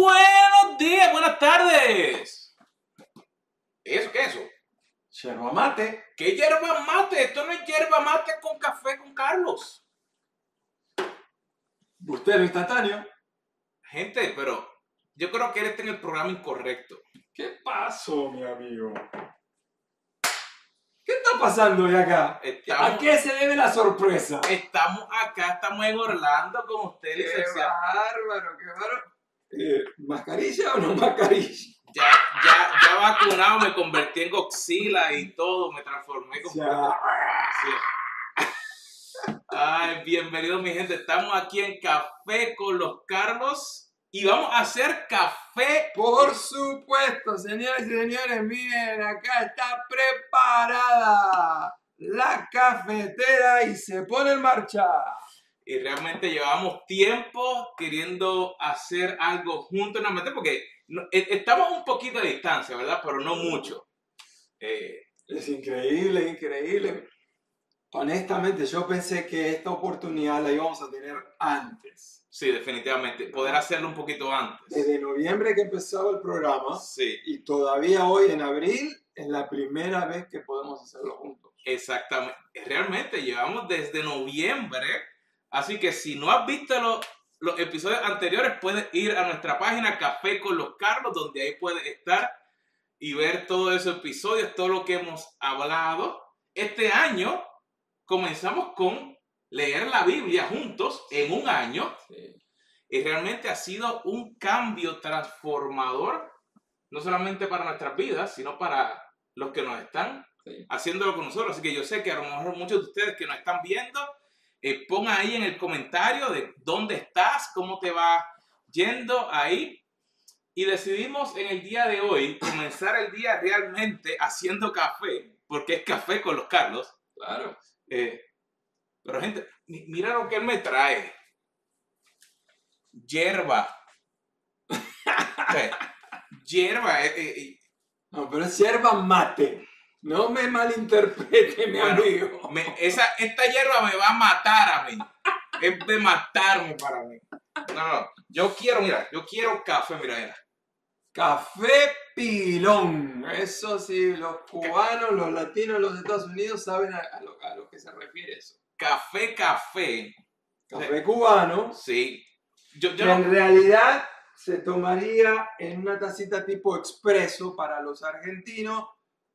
Buenos días, buenas tardes. ¿Eso qué es eso? Yerba mate. ¿Qué hierba mate? Esto no es hierba mate con café con Carlos. Bustero instantáneo. Gente, pero yo creo que él está en el programa incorrecto. ¿Qué pasó, mi amigo? ¿Qué está pasando hoy acá? Estamos, ¿A qué se debe la sorpresa? estamos acá, estamos en Orlando con usted, ¡Qué bárbaro, qué bárbaro! Eh, ¿Mascarilla o no mascarilla? Ya, ya, ya vacunado, me convertí en Godzilla y todo, me transformé. Ya. Sí. Ay, bienvenido mi gente. Estamos aquí en Café con los Carlos y vamos a hacer café. Por supuesto, señoras y señores, miren, acá está preparada la cafetera y se pone en marcha. Y realmente llevamos tiempo queriendo hacer algo juntos, nuevamente porque no- e- estamos un poquito a distancia, ¿verdad? Pero no mucho. Eh, Es increíble, increíble. Honestamente, yo pensé que esta oportunidad la íbamos a tener antes. sí, definitivamente. Poder hacerlo un poquito antes. Desde noviembre que empezaba el programa Sí, y todavía hoy en abril es la primera vez que podemos hacerlo juntos. exactamente. Realmente llevamos desde noviembre. Así que si no has visto los, los episodios anteriores, puedes ir a nuestra página Café con los Carlos, donde ahí puedes estar y ver todos esos episodios, todo lo que hemos hablado. Este año comenzamos con leer la Biblia juntos en un año y realmente ha sido un cambio transformador, no solamente para nuestras vidas, sino para los que nos están Sí. haciéndolo con nosotros. Así que yo sé que a lo mejor muchos de ustedes que nos están viendo, eh, pongan ahí en el comentario de dónde estás, cómo te va yendo ahí. Y decidimos en el día de hoy comenzar el día realmente haciendo café, porque es café con los Carlos. Claro. Eh, pero gente, mi- mira lo que él me trae. Hierba. Hierba. eh, eh, No, pero es yerba mate. No me malinterprete, mi Bueno, amigo. me- esa, esta hierba me va a matar a mí. Es de matarme para mí. No, no. Yo quiero, mira, yo quiero café, mira, mira. Café pilón. Eso sí, los cubanos, los latinos, los Estados Unidos saben a, a lo, a lo que se refiere eso. Café, café. Café cubano. Sí. Yo, yo no- en realidad se tomaría en una tacita tipo expreso para los argentinos,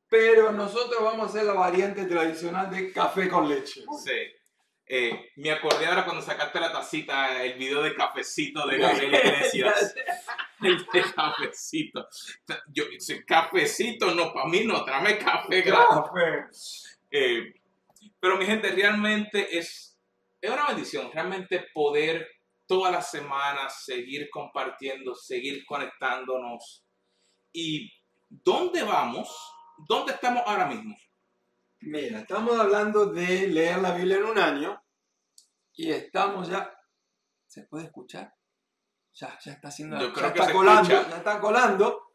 pero nosotros vamos a hacer la variante tradicional de café con leche. Sí. Eh, me acordé ahora cuando sacaste la tacita, el video de cafecito de Gabriel Iglesias. El de cafecito. Yo, cafecito, no, para mí no, tráeme café. Café. Eh, pero mi gente, realmente es, es una bendición, realmente poder todas las semanas seguir compartiendo, seguir conectándonos. ¿Y dónde vamos? ¿Dónde estamos ahora mismo? Mira, estamos hablando de leer la Biblia en un año y estamos ya. ¿Se puede escuchar? Ya, ya está haciendo. Yo ya creo que está se colando, escucha. ya está colando.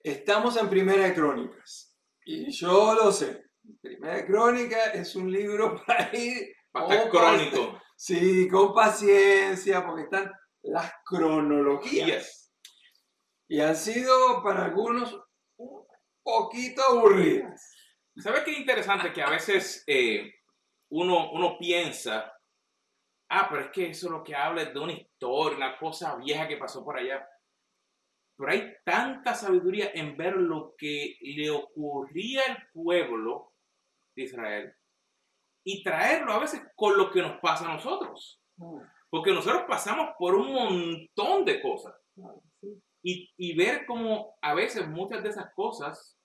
Estamos en Primera de Crónicas. Y yo lo sé. Primera de Crónicas es un libro para ir. Va a estar crónico. Sí, con paciencia, porque están las cronologías. Yes. Y han sido para algunos un poquito aburridas. ¿Sabes qué interesante? Que a veces eh, uno, uno piensa, ah, pero es que eso lo que habla es de una historia, una cosa vieja que pasó por allá. Pero hay tanta sabiduría en ver lo que le ocurría al pueblo de Israel y traerlo a veces con lo que nos pasa a nosotros. Porque nosotros pasamos por un montón de cosas. Y, y ver cómo a veces muchas de esas cosas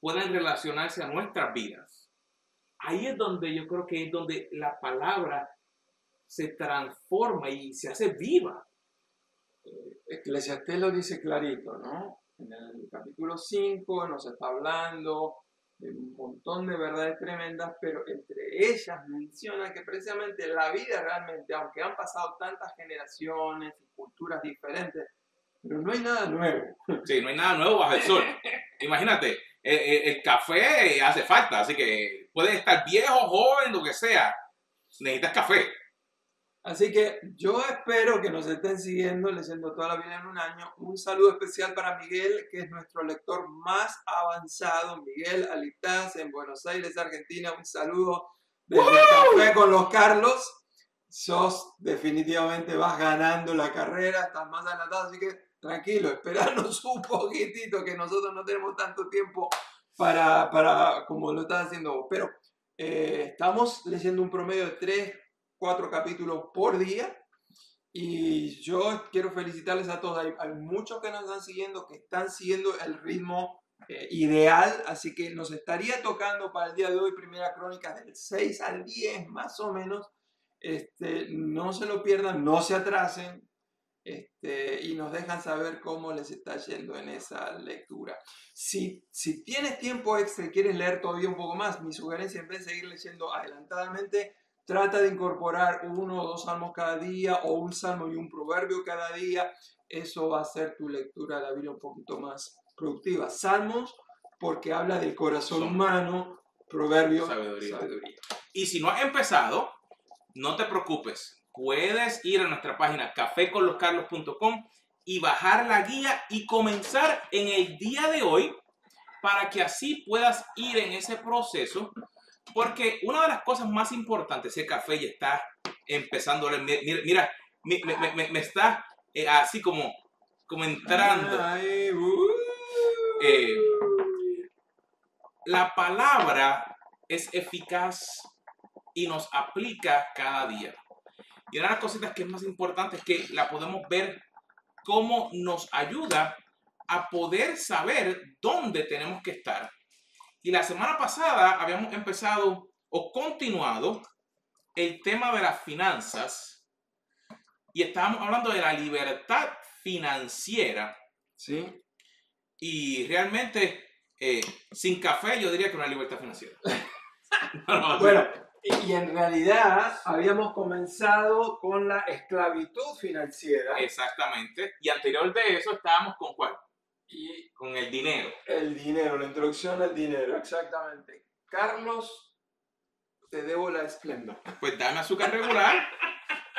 pueden relacionarse a nuestras vidas. Ahí es donde yo creo que es donde la palabra se transforma y se hace viva. Eclesiastés lo dice clarito, ¿no? En el capítulo 5 nos está hablando de un montón de verdades tremendas, pero entre ellas menciona que precisamente la vida realmente, aunque han pasado tantas generaciones y culturas diferentes, pero no hay nada nuevo. Sí, no hay nada nuevo bajo el sol. Imagínate, eh, eh, el café hace falta, así que puedes estar viejo, joven, lo que sea. Necesitas café. Así que yo espero que nos estén siguiendo, leyendo toda la Biblia en un año. Un saludo especial para Miguel, que es nuestro lector más avanzado. Miguel Alitaz en Buenos Aires, Argentina. Un saludo desde Café con los Carlos. Sos definitivamente vas ganando la carrera, estás más adelantado, así que tranquilo, esperanos un poquitito, que nosotros no tenemos tanto tiempo para, para como lo estás haciendo vos. Pero eh, estamos leyendo un promedio de 3, 4 capítulos por día. Y yo quiero felicitarles a todos. Hay, hay muchos que nos están siguiendo, que están siguiendo el ritmo eh, ideal. Así que nos estaría tocando para el día de hoy Primera Crónica del 6 al 10 más o menos. Este, no se lo pierdan, no se atrasen. Este, y nos dejan saber cómo les está yendo en esa lectura. Si, si tienes tiempo extra y quieres leer todavía un poco más, mi sugerencia en vez de seguir leyendo adelantadamente, trata de incorporar uno o dos salmos cada día o un salmo y un proverbio cada día. Eso va a hacer tu lectura de la Biblia un poquito más productiva. Salmos porque habla del corazón humano, proverbios, Sabiduría. sabiduría. Y si no has empezado, no te preocupes. Puedes ir a nuestra página caféconloscarlos.com y bajar la guía y comenzar en el día de hoy para que así puedas ir en ese proceso. Porque una de las cosas más importantes, ese café ya está empezando Mira, mira, mi- me, me- me- me está eh, así como, como entrando. Ay, uh. Eh, La palabra es eficaz y nos aplica cada día. Y una de las cositas que es más importante es que la podemos ver cómo nos ayuda a poder saber dónde tenemos que estar. Y la semana pasada habíamos empezado o continuado el tema de las finanzas y estábamos hablando de la libertad financiera Sí. y realmente, eh, sin café, yo diría que una libertad financiera. No, no, Bueno, y en realidad habíamos comenzado con la esclavitud financiera Exactamente. Y anterior de eso estábamos con cuál? y Con el dinero. el dinero, la introducción al dinero, exactamente. Carlos, te debo la esplendor. Pues dame azúcar regular.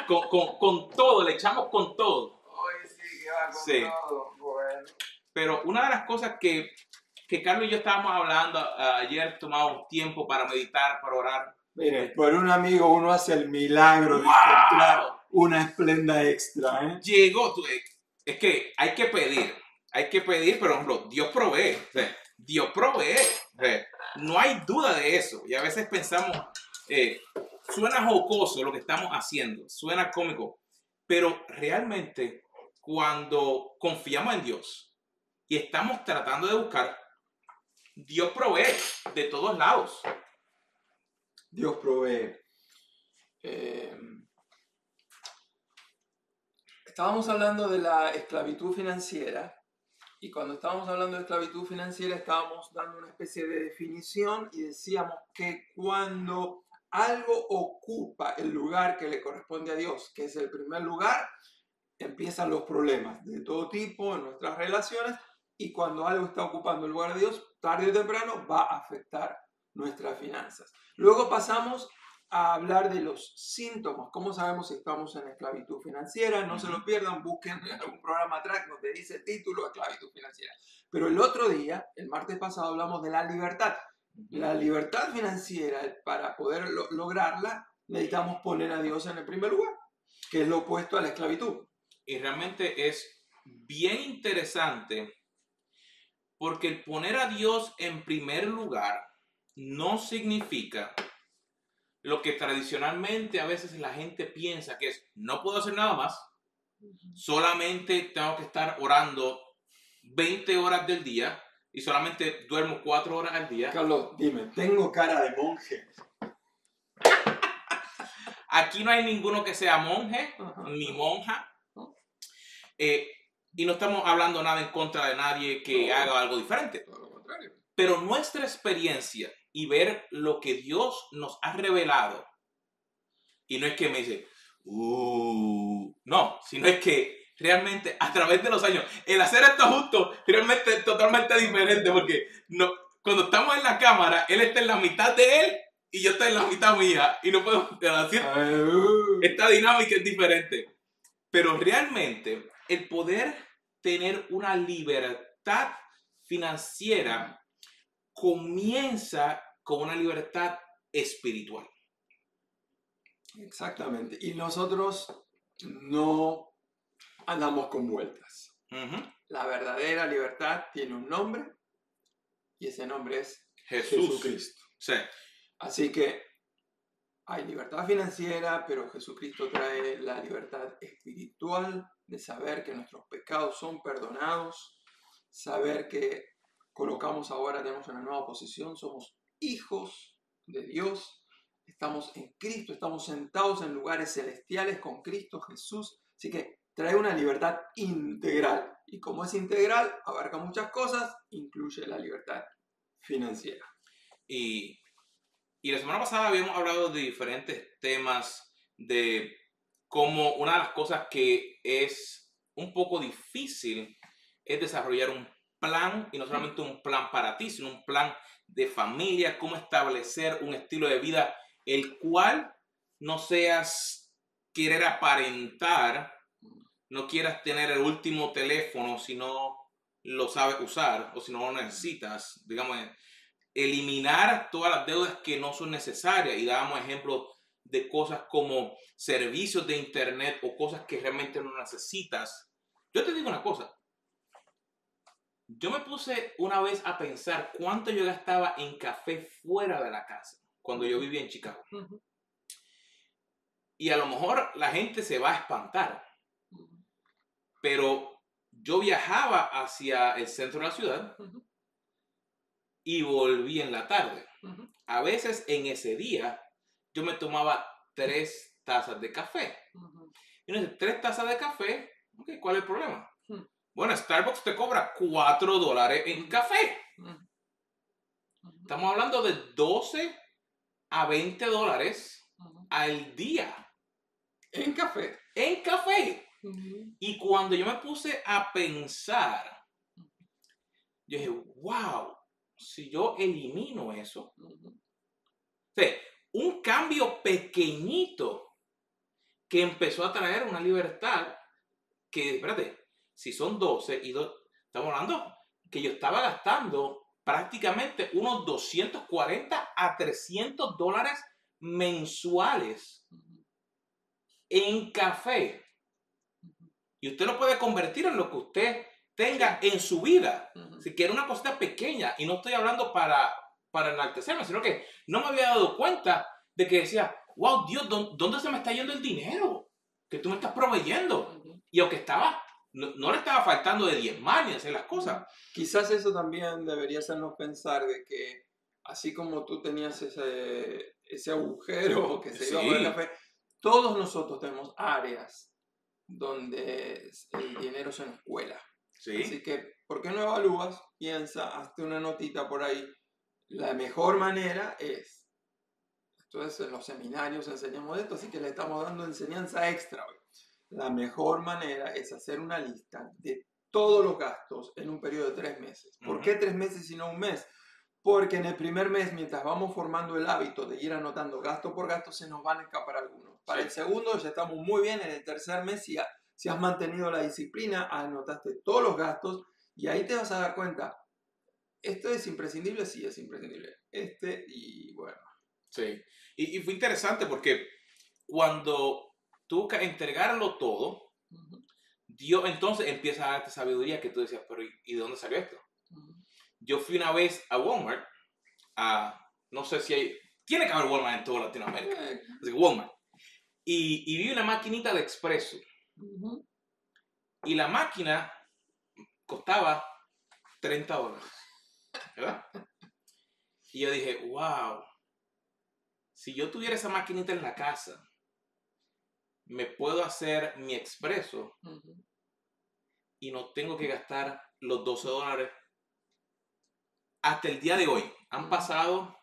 con, con- con todo, le echamos con todo. Hoy sí que va con Sí. todo. Bueno. Pero una de las cosas que, que Carlos y yo estábamos hablando a- ayer, tomamos tiempo para meditar, para orar. Miren, por un amigo uno hace el milagro de ¡Wow! encontrar una esplenda extra, ¿eh? Llegó, tú- eh, es que hay que pedir, hay que pedir, pero ejemplo, Dios provee, Dios provee, no hay duda de eso. Y a veces pensamos, eh, suena jocoso lo que estamos haciendo, suena cómico, pero realmente cuando confiamos en Dios y estamos tratando de buscar, Dios provee de todos lados. Dios provee. Eh, estábamos hablando de la esclavitud financiera y cuando estábamos hablando de esclavitud financiera estábamos dando una especie de definición y decíamos que cuando algo ocupa el lugar que le corresponde a Dios, que es el primer lugar, empiezan los problemas de todo tipo en nuestras relaciones y cuando algo está ocupando el lugar de Dios, tarde o temprano va a afectar nuestras finanzas. Luego pasamos a hablar de los síntomas, cómo sabemos si estamos en esclavitud financiera, no se lo pierdan, busquen algún programa atrás donde dice título esclavitud financiera. Pero el otro día, el martes pasado, hablamos de la libertad. La libertad financiera, para poder lo- lograrla, necesitamos poner a Dios en el primer lugar, que es lo opuesto a la esclavitud. Y realmente es bien interesante porque el poner a Dios en primer lugar no significa lo que tradicionalmente a veces la gente piensa que es no puedo hacer nada más, solamente tengo que estar orando 20 horas del día y solamente duermo 4 horas al día. Carlos, dime, ¿tengo cara de monje? Aquí no hay ninguno que sea monje Ajá. ni monja. Eh, y no estamos hablando nada en contra de nadie que No. haga algo diferente. Todo lo contrario. Pero nuestra experiencia y ver lo que Dios nos ha revelado, y no es que me dice, "Uh", no, sino es que realmente a través de los años, el hacer esto justo realmente es totalmente diferente porque no, cuando estamos en la cámara, Él está en la mitad de Él y yo estoy en la mitad mía y no puedo hacer Uh. esta dinámica es diferente. Pero realmente el poder tener una libertad financiera comienza con una libertad espiritual. Exactamente. Y nosotros no andamos con vueltas. Ujú. La verdadera libertad tiene un nombre y ese nombre es Jesús. Jesucristo. Sí. Así que hay libertad financiera, pero Jesucristo trae la libertad espiritual de saber que nuestros pecados son perdonados, saber que colocamos ahora, tenemos una nueva posición, somos hijos de Dios, estamos en Cristo, estamos sentados en lugares celestiales con Cristo Jesús, así que trae una libertad integral. Y como es integral, abarca muchas cosas, incluye la libertad financiera. Y, y la semana pasada habíamos hablado de diferentes temas, de cómo una de las cosas que es un poco difícil es desarrollar un plan, y no solamente un plan para ti, sino un plan de familia, cómo establecer un estilo de vida el cual no seas querer aparentar, no quieras tener el último teléfono si no lo sabes usar o si no lo necesitas, digamos, eliminar todas las deudas que no son necesarias y dábamos ejemplos de cosas como servicios de internet o cosas que realmente no necesitas. Yo te digo una cosa. Yo me puse una vez a pensar cuánto yo gastaba en café fuera de la casa cuando yo vivía en Chicago. Y a lo mejor la gente se va a espantar, pero yo viajaba hacia el centro de la ciudad y volví en la tarde. A veces en ese día yo me tomaba tres tazas de café. Y uno dice, tres tazas de café, ok, ¿cuál es el problema? Bueno, Starbucks te cobra 4 dólares en café. Estamos hablando de 12 a 20 dólares al día En café. en café. Y cuando yo me puse a pensar, yo dije, wow, si yo elimino eso, o sea, un cambio pequeñito que empezó a traer una libertad que, espérate, si son 12 y dos, estamos hablando que yo estaba gastando prácticamente unos 240 a 300 dólares mensuales en café. Y usted lo puede convertir en lo que usted tenga en su vida. Si quiere una cosita pequeña, y no estoy hablando para, para enaltecerme, sino que no me había dado cuenta de que decía, wow, Dios, ¿dó- ¿dónde se me está yendo el dinero? Que tú me estás proveyendo. Y aunque estaba, no, no le estaba faltando de diezmar ni hacer las cosas. Quizás eso también debería hacernos pensar de que así como tú tenías ese, ese agujero que se iba por el Sí. café, todos nosotros tenemos áreas donde el dinero se nos cuela. Sí. Así que, ¿por qué no evalúas? Piensa, hazte una notita por ahí. La mejor manera es, entonces en los seminarios enseñamos esto, así que le estamos dando enseñanza extra hoy. La mejor manera es hacer una lista de todos los gastos en un periodo de tres meses. ¿Por Ujú. qué tres meses y no un mes? Porque en el primer mes, mientras vamos formando el hábito de ir anotando gasto por gasto, se nos van a escapar algunos. Para Sí. el segundo ya estamos muy bien. En el tercer mes, si, ha- si has mantenido la disciplina, anotaste todos los gastos y ahí te vas a dar cuenta. ¿Esto es imprescindible? Sí, es imprescindible. Este y bueno. Sí. Y, y fue interesante porque cuando tú que entregarlo todo, Dios entonces empieza a darte sabiduría que tú decías, pero ¿y de dónde salió esto? Yo fui una vez a Walmart, a, no sé si hay, tiene que haber Walmart en toda Latinoamérica, Eh, así que Walmart. Y, y vi una maquinita de expreso. Y la máquina costaba 30 dólares. ¿Verdad? Y yo dije, wow, si yo tuviera esa maquinita en la casa, me puedo hacer mi expreso y no tengo que gastar los 12 dólares. Hasta el día de hoy, han pasado,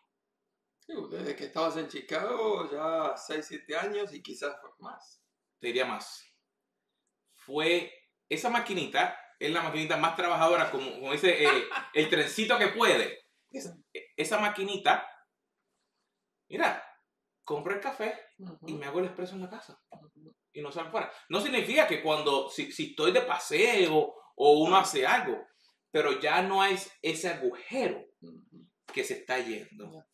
Desde que estabas en Chicago, ya 6, 7 años y quizás más. te diría más, fue esa maquinita, es la maquinita más trabajadora, como, como dice eh, el trencito que puede. Es- esa maquinita mira, compro el café y Ujú, me hago el expreso en la casa y no salgo fuera. No significa que cuando, si, si estoy de paseo o uno hace algo, pero ya no hay ese agujero que se está yendo.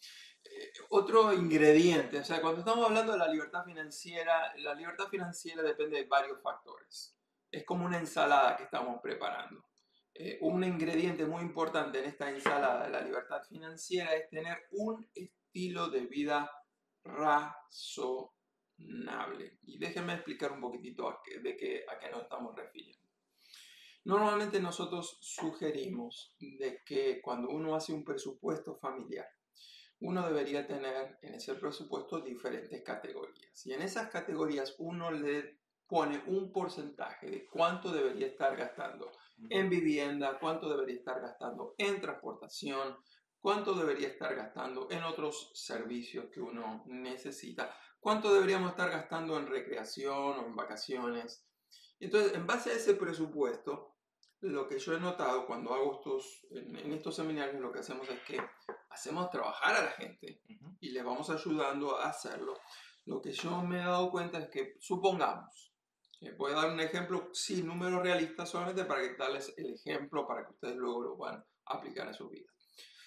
Otro ingrediente, o sea, cuando estamos hablando de la libertad financiera, la libertad financiera depende de varios factores. Es como una ensalada que estamos preparando. Eh, un ingrediente muy importante en esta ensalada de la libertad financiera es tener un estilo de vida razonable. Y déjenme explicar un poquitito a qué, de qué, a qué nos estamos refiriendo. Normalmente nosotros sugerimos de que cuando uno hace un presupuesto familiar, uno debería tener en ese presupuesto diferentes categorías. Y en esas categorías uno le pone un porcentaje de cuánto debería estar gastando en vivienda, cuánto debería estar gastando en transportación, cuánto debería estar gastando en otros servicios que uno necesita, cuánto deberíamos estar gastando en recreación o en vacaciones. Entonces, en base a ese presupuesto, lo que yo he notado cuando hago estos, en, en estos seminarios, lo que hacemos es que hacemos trabajar a la gente y le vamos ayudando a hacerlo. Lo que yo me he dado cuenta es que, supongamos, eh, voy a dar un ejemplo sin números realistas solamente para que darles el ejemplo para que ustedes luego lo puedan aplicar a su vida.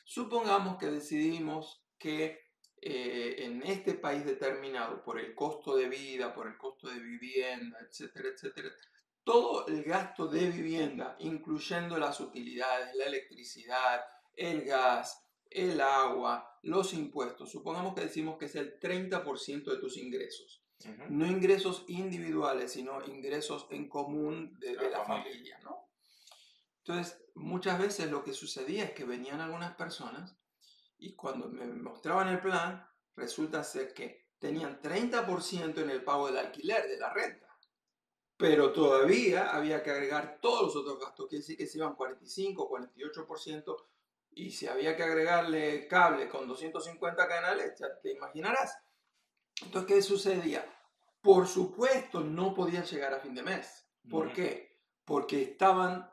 Supongamos que decidimos que eh, en este país determinado, por el costo de vida, por el costo de vivienda, etcétera, etcétera, todo el gasto de vivienda, incluyendo las utilidades, la electricidad, el gas, el agua, los impuestos, supongamos que decimos que es el 30% de tus ingresos. No ingresos individuales, sino ingresos en común de, de La familia, ¿no? Entonces, muchas veces lo que sucedía es que venían algunas personas y cuando me mostraban el plan, resulta ser que tenían 30% en el pago del alquiler, de la renta. Pero todavía había que agregar todos los otros gastos, quiere decir que se iban 45, 48%, y si había que agregarle cable con 250 canales, ya te imaginarás. Entonces, ¿qué sucedía? Por supuesto, no podían llegar a fin de mes. ¿Por qué? Porque estaban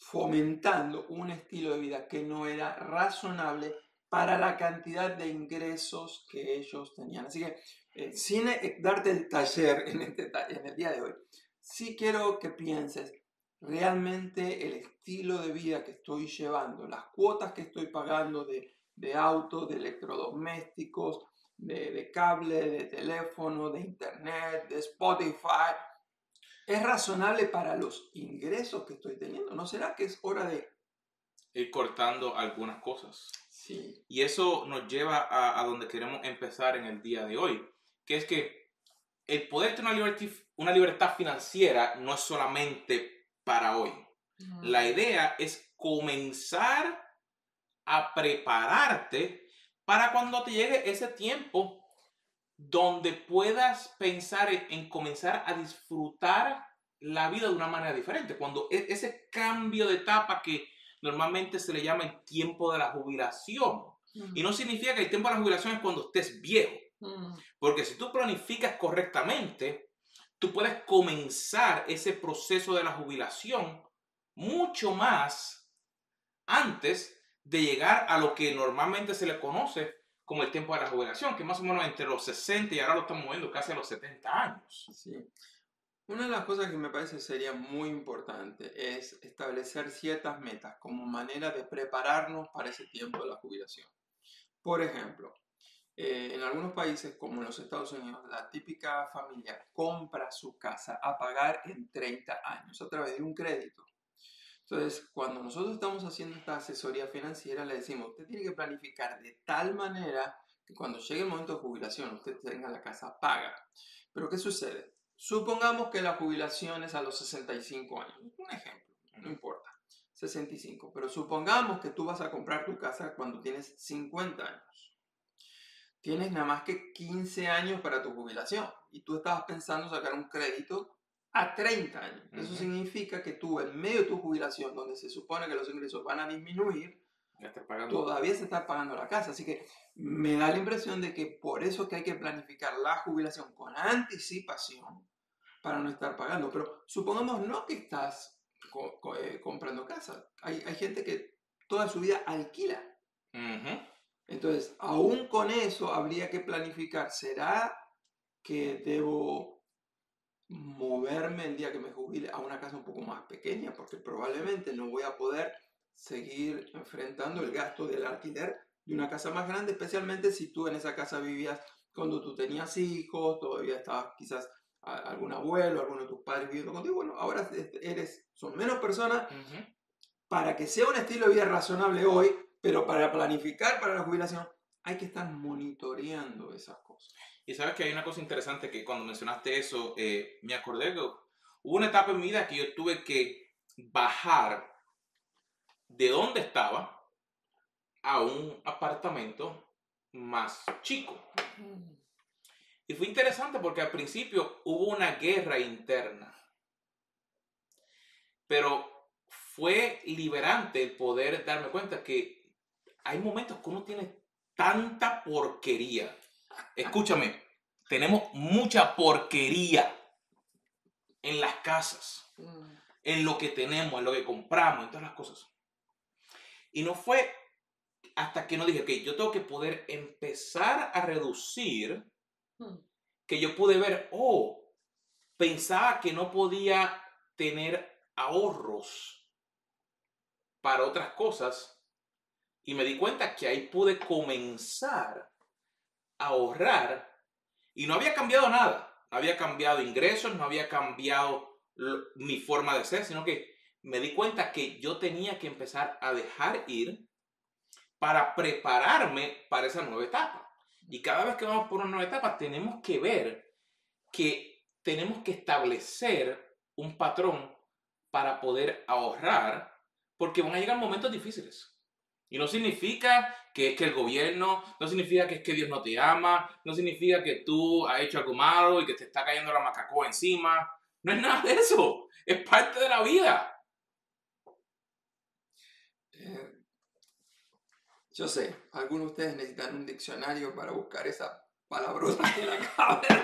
fomentando un estilo de vida que no era razonable para la cantidad de ingresos que ellos tenían. Así que, eh, sin eh, darte el taller en, este en el día de hoy, sí quiero que pienses realmente el estilo de vida que estoy llevando, las cuotas que estoy pagando de, de auto, de electrodomésticos, de cable, de teléfono, de internet, de Spotify, ¿Es razonable para los ingresos que estoy teniendo? ¿No será que es hora de... Ir cortando algunas cosas. Sí. Y eso nos lleva a, a donde queremos empezar en el día de hoy, que es que el poder tener una libertad, una libertad financiera no es solamente para hoy. La idea es comenzar a prepararte para cuando te llegue ese tiempo donde puedas pensar en, en comenzar a disfrutar la vida de una manera diferente. Cuando e- ese cambio de etapa que normalmente se le llama el tiempo de la jubilación. Y no significa que el tiempo de la jubilación es cuando estés viejo. Porque si tú planificas correctamente, tú puedes comenzar ese proceso de la jubilación mucho más antes de llegar a lo que normalmente se le conoce como el tiempo de la jubilación, que más o menos entre los 60 y ahora lo estamos moviendo casi a los 70 años. Sí. Una de las cosas que me parece sería muy importante es establecer ciertas metas como manera de prepararnos para ese tiempo de la jubilación. Por ejemplo, eh, en algunos países como en los Estados Unidos, la típica familia compra su casa a pagar en 30 años a través de un crédito. Entonces, cuando nosotros estamos haciendo esta asesoría financiera, le decimos, usted tiene que planificar de tal manera que cuando llegue el momento de jubilación, usted tenga la casa paga. Pero ¿qué sucede? Supongamos que la jubilación es a los 65 años. Un ejemplo, no importa. 65. Pero supongamos que tú vas a comprar tu casa cuando tienes 50 años. Tienes nada más que 15 años para tu jubilación y tú estabas pensando sacar un crédito a 30 años. Eso Ujú. significa que tú en medio de tu jubilación, donde se supone que los ingresos van a disminuir, Ya estás pagando. todavía se está pagando la casa. Así que me da la impresión de que por eso que hay que planificar la jubilación con anticipación para no estar pagando. Pero supongamos no que estás co- co- eh, comprando casa. Hay, hay gente que toda su vida alquila. Ujú. Entonces, aún con eso habría que planificar. ¿Será que debo moverme el día que me jubile a una casa un poco más pequeña? Porque probablemente no voy a poder seguir enfrentando el gasto del alquiler de una casa más grande, especialmente si tú en esa casa vivías cuando tú tenías hijos, todavía estabas quizás algún abuelo, alguno de tus padres viviendo contigo. Bueno, ahora eres, son menos personas. Para que sea un estilo de vida razonable hoy, pero para planificar para la jubilación, hay que estar monitoreando esas. Y sabes que hay una cosa interesante que cuando mencionaste eso, eh, me acordé que hubo una etapa en mi vida que yo tuve que bajar de donde estaba a un apartamento más chico. Y fue interesante porque al principio hubo una guerra interna. Pero fue liberante el poder darme cuenta que hay momentos que uno tiene tanta porquería. Escúchame, tenemos mucha porquería en las casas, mm. en lo que tenemos, en lo que compramos, en todas las cosas. Y no fue hasta que no dije, ok, yo tengo que poder empezar a reducir, hmm. que yo pude ver, oh, pensaba que no podía tener ahorros para otras cosas. Y me di cuenta que ahí pude comenzar ahorrar y no había cambiado nada. Había cambiado ingresos, no había cambiado mi forma de ser, sino que me di cuenta que yo tenía que empezar a dejar ir para prepararme para esa nueva etapa. Y cada vez que vamos por una nueva etapa, tenemos que ver que tenemos que establecer un patrón para poder ahorrar, porque van a llegar momentos difíciles. Y no significa que es que el gobierno, no significa que es que Dios no te ama, no significa que tú has hecho algo malo y que te está cayendo la macaco encima. No es nada de eso. Es parte de la vida. Yo sé, algunos de ustedes necesitan un diccionario para buscar esa palabrota que la acabo de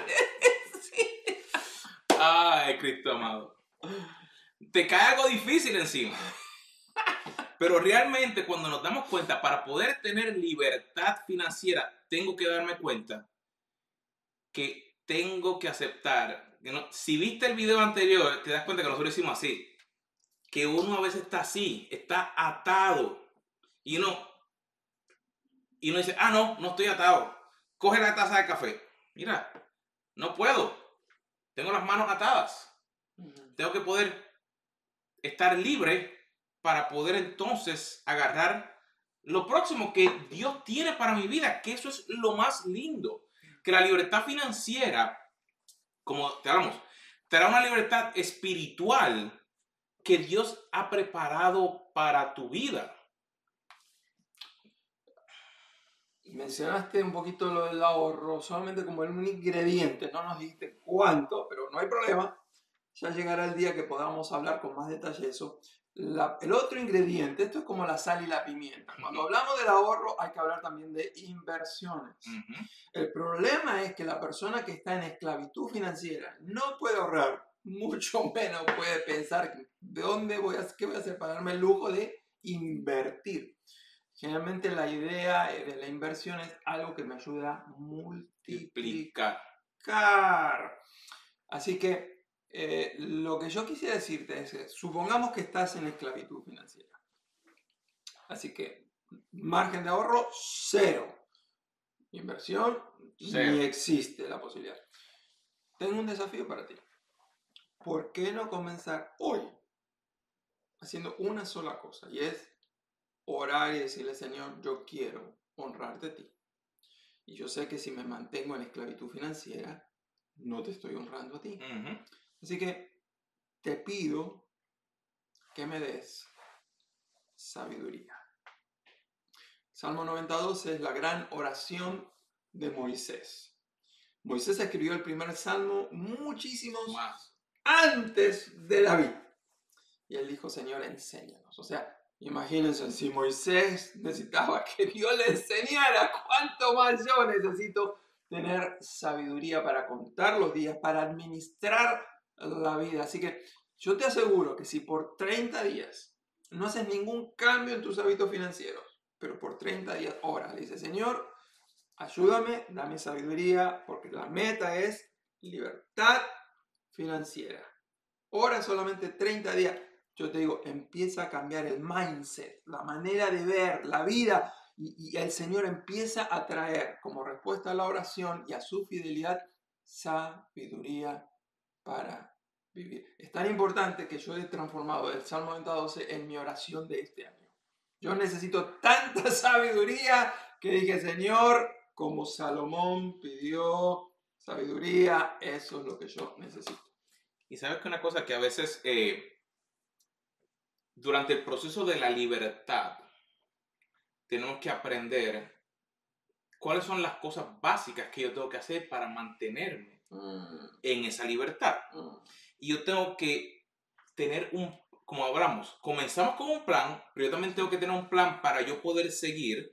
decir. Ay, Cristo amado. Te cae algo difícil encima. Pero realmente cuando nos damos cuenta, para poder tener libertad financiera, tengo que darme cuenta que tengo que aceptar. Que no, si viste el video anterior, te das cuenta que nosotros decimos así. Que uno a veces está así, está atado. Y uno y uno dice, ah, no, no estoy atado. Coge la taza de café. Mira, no puedo. Tengo las manos atadas. Tengo que poder estar libre para poder entonces agarrar lo próximo que Dios tiene para mi vida, que eso es lo más lindo. Que la libertad financiera, como te hablamos, te da una libertad espiritual que Dios ha preparado para tu vida. mencionaste un poquito lo del ahorro solamente como un ingrediente, no nos dijiste cuánto, pero no hay problema. Ya llegará el día que podamos hablar con más detalle de eso. El otro ingrediente, esto es como la sal y la pimienta. Cuando hablamos del ahorro hay que hablar también de inversiones. El problema es que la persona que está en esclavitud financiera no puede ahorrar, mucho menos puede pensar de dónde voy a, qué voy a hacer para darme el lujo de invertir. Generalmente la idea de la inversión es algo que me ayuda a multiplicar. Así que eh, lo que yo quisiera decirte es supongamos que estás en esclavitud financiera. Así que margen de ahorro cero. Inversión ni existe la posibilidad. Tengo un desafío para ti. ¿Por qué no comenzar hoy haciendo una sola cosa? Y es orar y decirle, Señor, yo quiero honrarte a ti. Y yo sé que si me mantengo en esclavitud financiera, no te estoy honrando a ti. Así que te pido que me des sabiduría. Salmo 92 es la gran oración de Moisés. Moisés escribió el primer salmo muchísimos más antes de David. Y él dijo, Señor, enséñanos. O sea, Imagínense, si Moisés necesitaba que Dios le enseñara, ¿cuánto más yo necesito tener sabiduría para contar los días, para administrar la vida? Así que yo te aseguro que si por 30 días no haces ningún cambio en tus hábitos financieros, pero por 30 días, ora. Le dice, Señor, ayúdame, dame sabiduría, porque la meta es libertad financiera. Ora solamente 30 días. Yo te digo, empieza a cambiar el mindset, la manera de ver la vida y el Señor empieza a traer como respuesta a la oración y a su fidelidad sabiduría para vivir. Es tan importante que yo he transformado el Salmo 92 en mi oración de este año. Yo necesito tanta sabiduría que dije, Señor, como Salomón pidió sabiduría, eso es lo que yo necesito. Y sabes que una cosa que a veces eh, durante el proceso de la libertad tenemos que aprender cuáles son las cosas básicas que yo tengo que hacer para mantenerme Mm, en esa libertad. mm, Y yo tengo que tener un, como hablamos, comenzamos con un plan, pero yo también tengo que tener un plan para yo poder seguir,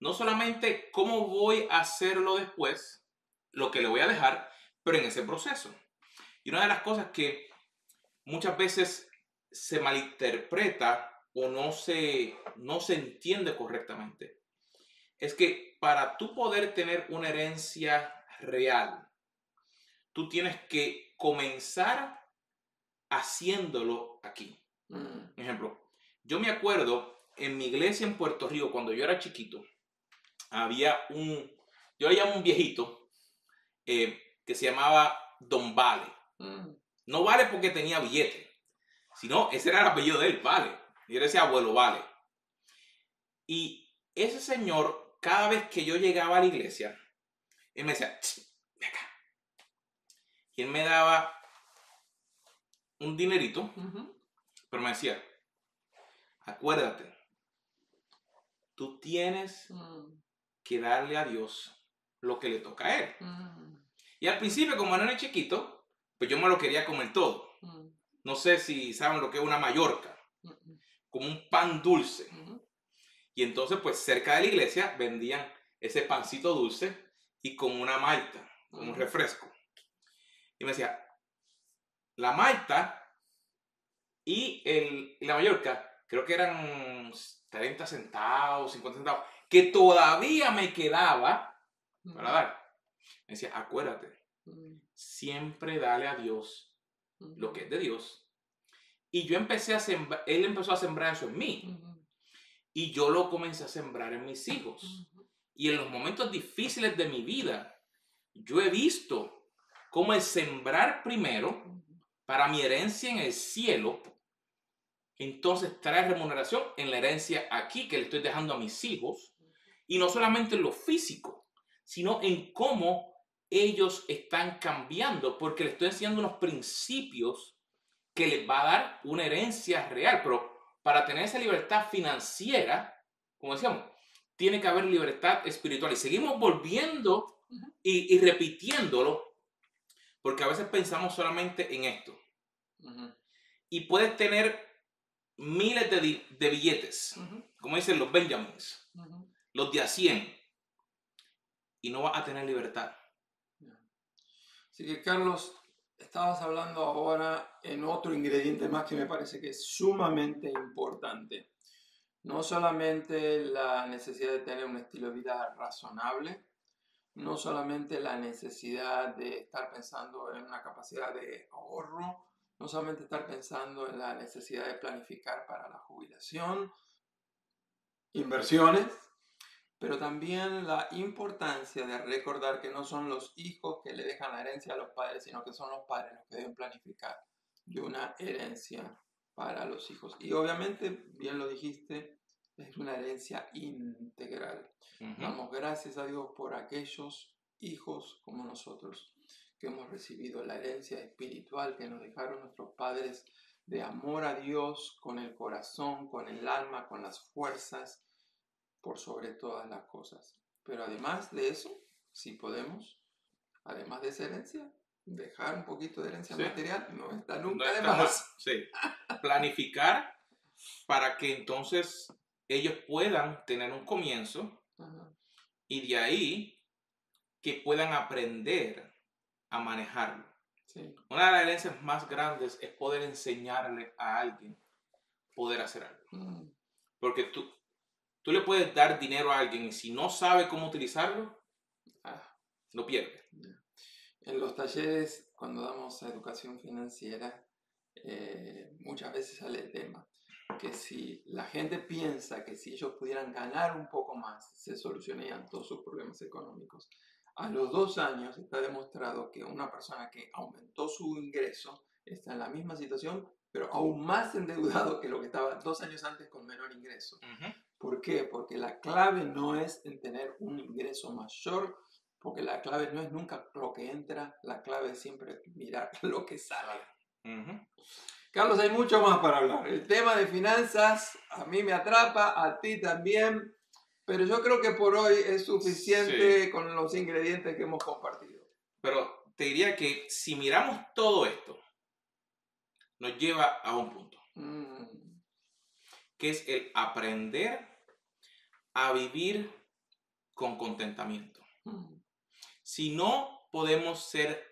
no solamente cómo voy a hacerlo después, lo que le voy a dejar, pero en ese proceso. Y una de las cosas que muchas veces se malinterpreta o no se, no se entiende correctamente, es que para tú poder tener una herencia real, tú tienes que comenzar haciéndolo aquí. mm, Ejemplo, yo me acuerdo en mi iglesia en Puerto Rico, cuando yo era chiquito, había un, yo le llamo un viejito, eh, que se llamaba Don Vale. mm, No Vale porque tenía billete, sino ese era el apellido de él, Vale. Yo le decía abuelo Vale. Y ese señor, cada vez que yo llegaba a la iglesia, él me decía, "Ch, ven acá. Y él me daba un dinerito, pero me decía, acuérdate, tú tienes mm, que darle a Dios lo que le toca a él. mm, Y al principio, como era chiquito, pues yo me lo quería comer todo. mm, No sé si saben lo que es una mallorca, como un pan dulce. Y entonces, pues cerca de la iglesia vendían ese pancito dulce y con una malta, con un refresco. Y me decía, la malta y, el, y la mallorca, creo que eran 30 centavos, 50 centavos, que todavía me quedaba para dar. Me decía, acuérdate, siempre dale a Dios lo que es de Dios. Y yo empecé a sembrar, él empezó a sembrar eso en mí. Y yo lo comencé a sembrar en mis hijos. Y en los momentos difíciles de mi vida, yo he visto cómo el sembrar primero para mi herencia en el cielo, entonces trae remuneración en la herencia aquí que le estoy dejando a mis hijos. Y no solamente en lo físico, sino en cómo ellos están cambiando, porque le estoy enseñando unos principios que les va a dar una herencia real. Pero para tener esa libertad financiera, como decíamos, tiene que haber libertad espiritual. Y seguimos volviendo y repitiéndolo, porque a veces pensamos solamente en esto. ujú, Y puedes tener miles de, de billetes, ujú, como dicen los Benjamins, ujú. los de a 100, y no vas a tener libertad. Así que Carlos, estabas hablando ahora en otro ingrediente más que me parece que es sumamente importante. No solamente la necesidad de tener un estilo de vida razonable, no solamente la necesidad de estar pensando en una capacidad de ahorro, no solamente estar pensando en la necesidad de planificar para la jubilación, inversiones, pero también la importancia de recordar que no son los hijos que le dejan la herencia a los padres, sino que son los padres los que deben planificar de una herencia para los hijos. Y obviamente, bien lo dijiste, es una herencia integral. Ujú. Damos gracias a Dios por aquellos hijos como nosotros que hemos recibido la herencia espiritual que nos dejaron nuestros padres de amor a Dios con el corazón, con el alma, con las fuerzas, por sobre todas las cosas. Pero además de eso, si podemos, además de esa herencia, dejar un poquito de herencia Sí. material no está No nunca de está mal. más. Sí. Planificar para que entonces ellos puedan tener un comienzo Ajá. y de ahí que puedan aprender a manejarlo. Sí. Una de las herencias más grandes es poder enseñarle a alguien poder hacer algo. Mm, Porque tú, Tú le puedes dar dinero a alguien y si no sabe cómo utilizarlo, Ah, lo pierde. En los talleres, cuando damos educación financiera, eh, muchas veces sale el tema que si la gente piensa que si ellos pudieran ganar un poco más, se solucionarían todos sus problemas económicos. A los dos años está demostrado que una persona que aumentó su ingreso está en la misma situación, pero aún más endeudado que lo que estaba dos años antes con menor ingreso. Ujú. ¿Por qué? Porque la clave no es en tener un ingreso mayor, porque la clave no es nunca lo que entra, la clave es siempre mirar lo que sale. Ujú. Carlos, hay mucho más para hablar. El tema de finanzas a mí me atrapa, a ti también, pero yo creo que por hoy es suficiente con los ingredientes que hemos compartido. Pero te diría que si miramos todo esto, nos lleva a un punto, Mm, que es el aprender a vivir con contentamiento. mm, Si no podemos ser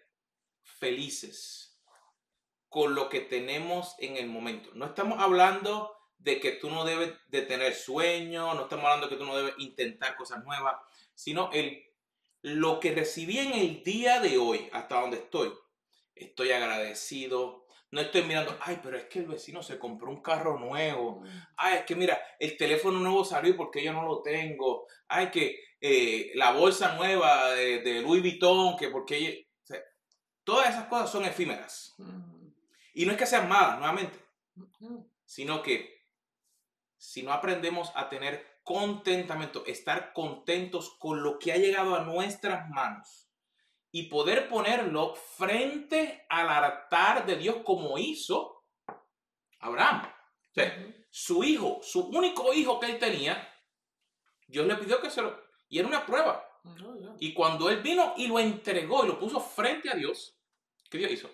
felices con lo que tenemos en el momento, no estamos hablando de que tú no debes de tener sueño, no estamos hablando de que tú no debes intentar cosas nuevas, sino el lo que recibí en el día de hoy, hasta donde estoy, estoy agradecido. No estoy mirando, ay, pero es que el vecino se compró un carro nuevo. Ay, es que mira, el teléfono nuevo salió porque yo no lo tengo. Ay, que eh, la bolsa nueva de, Louis Vuitton, que porque o sea, todas esas cosas son efímeras. Y no es que sean malas, nuevamente, sino que si no aprendemos a tener contentamiento, estar contentos con lo que ha llegado a nuestras manos y poder ponerlo frente al altar de Dios como hizo Abraham. O sea, su hijo, su único hijo que él tenía, Dios le pidió que se lo... Y era una prueba. No, ya. Y cuando él vino y lo entregó y lo puso frente a Dios, ¿qué Dios hizo?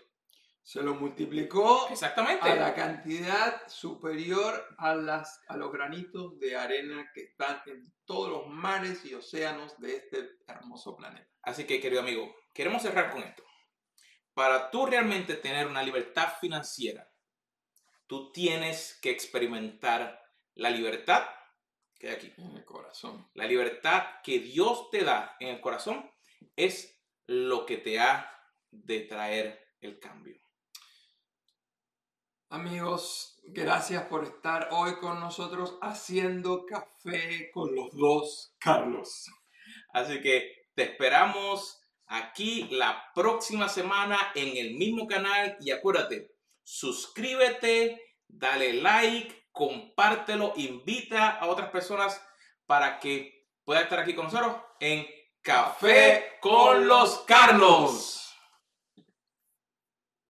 Se lo multiplicó Exactamente. a la cantidad superior a, las, a los granitos de arena que están en todos los mares y océanos de este hermoso planeta. Así que, querido amigo, queremos cerrar con esto. Para tú realmente tener una libertad financiera, tú tienes que experimentar la libertad que hay aquí. En el corazón. La libertad que Dios te da en el corazón es lo que te ha de traer el cambio. Amigos, gracias por estar hoy con nosotros haciendo café con los dos Carlos. Así que te esperamos aquí la próxima semana en el mismo canal y acuérdate, suscríbete, dale like, compártelo, invita a otras personas para que puedan estar aquí con nosotros en Café con los Carlos.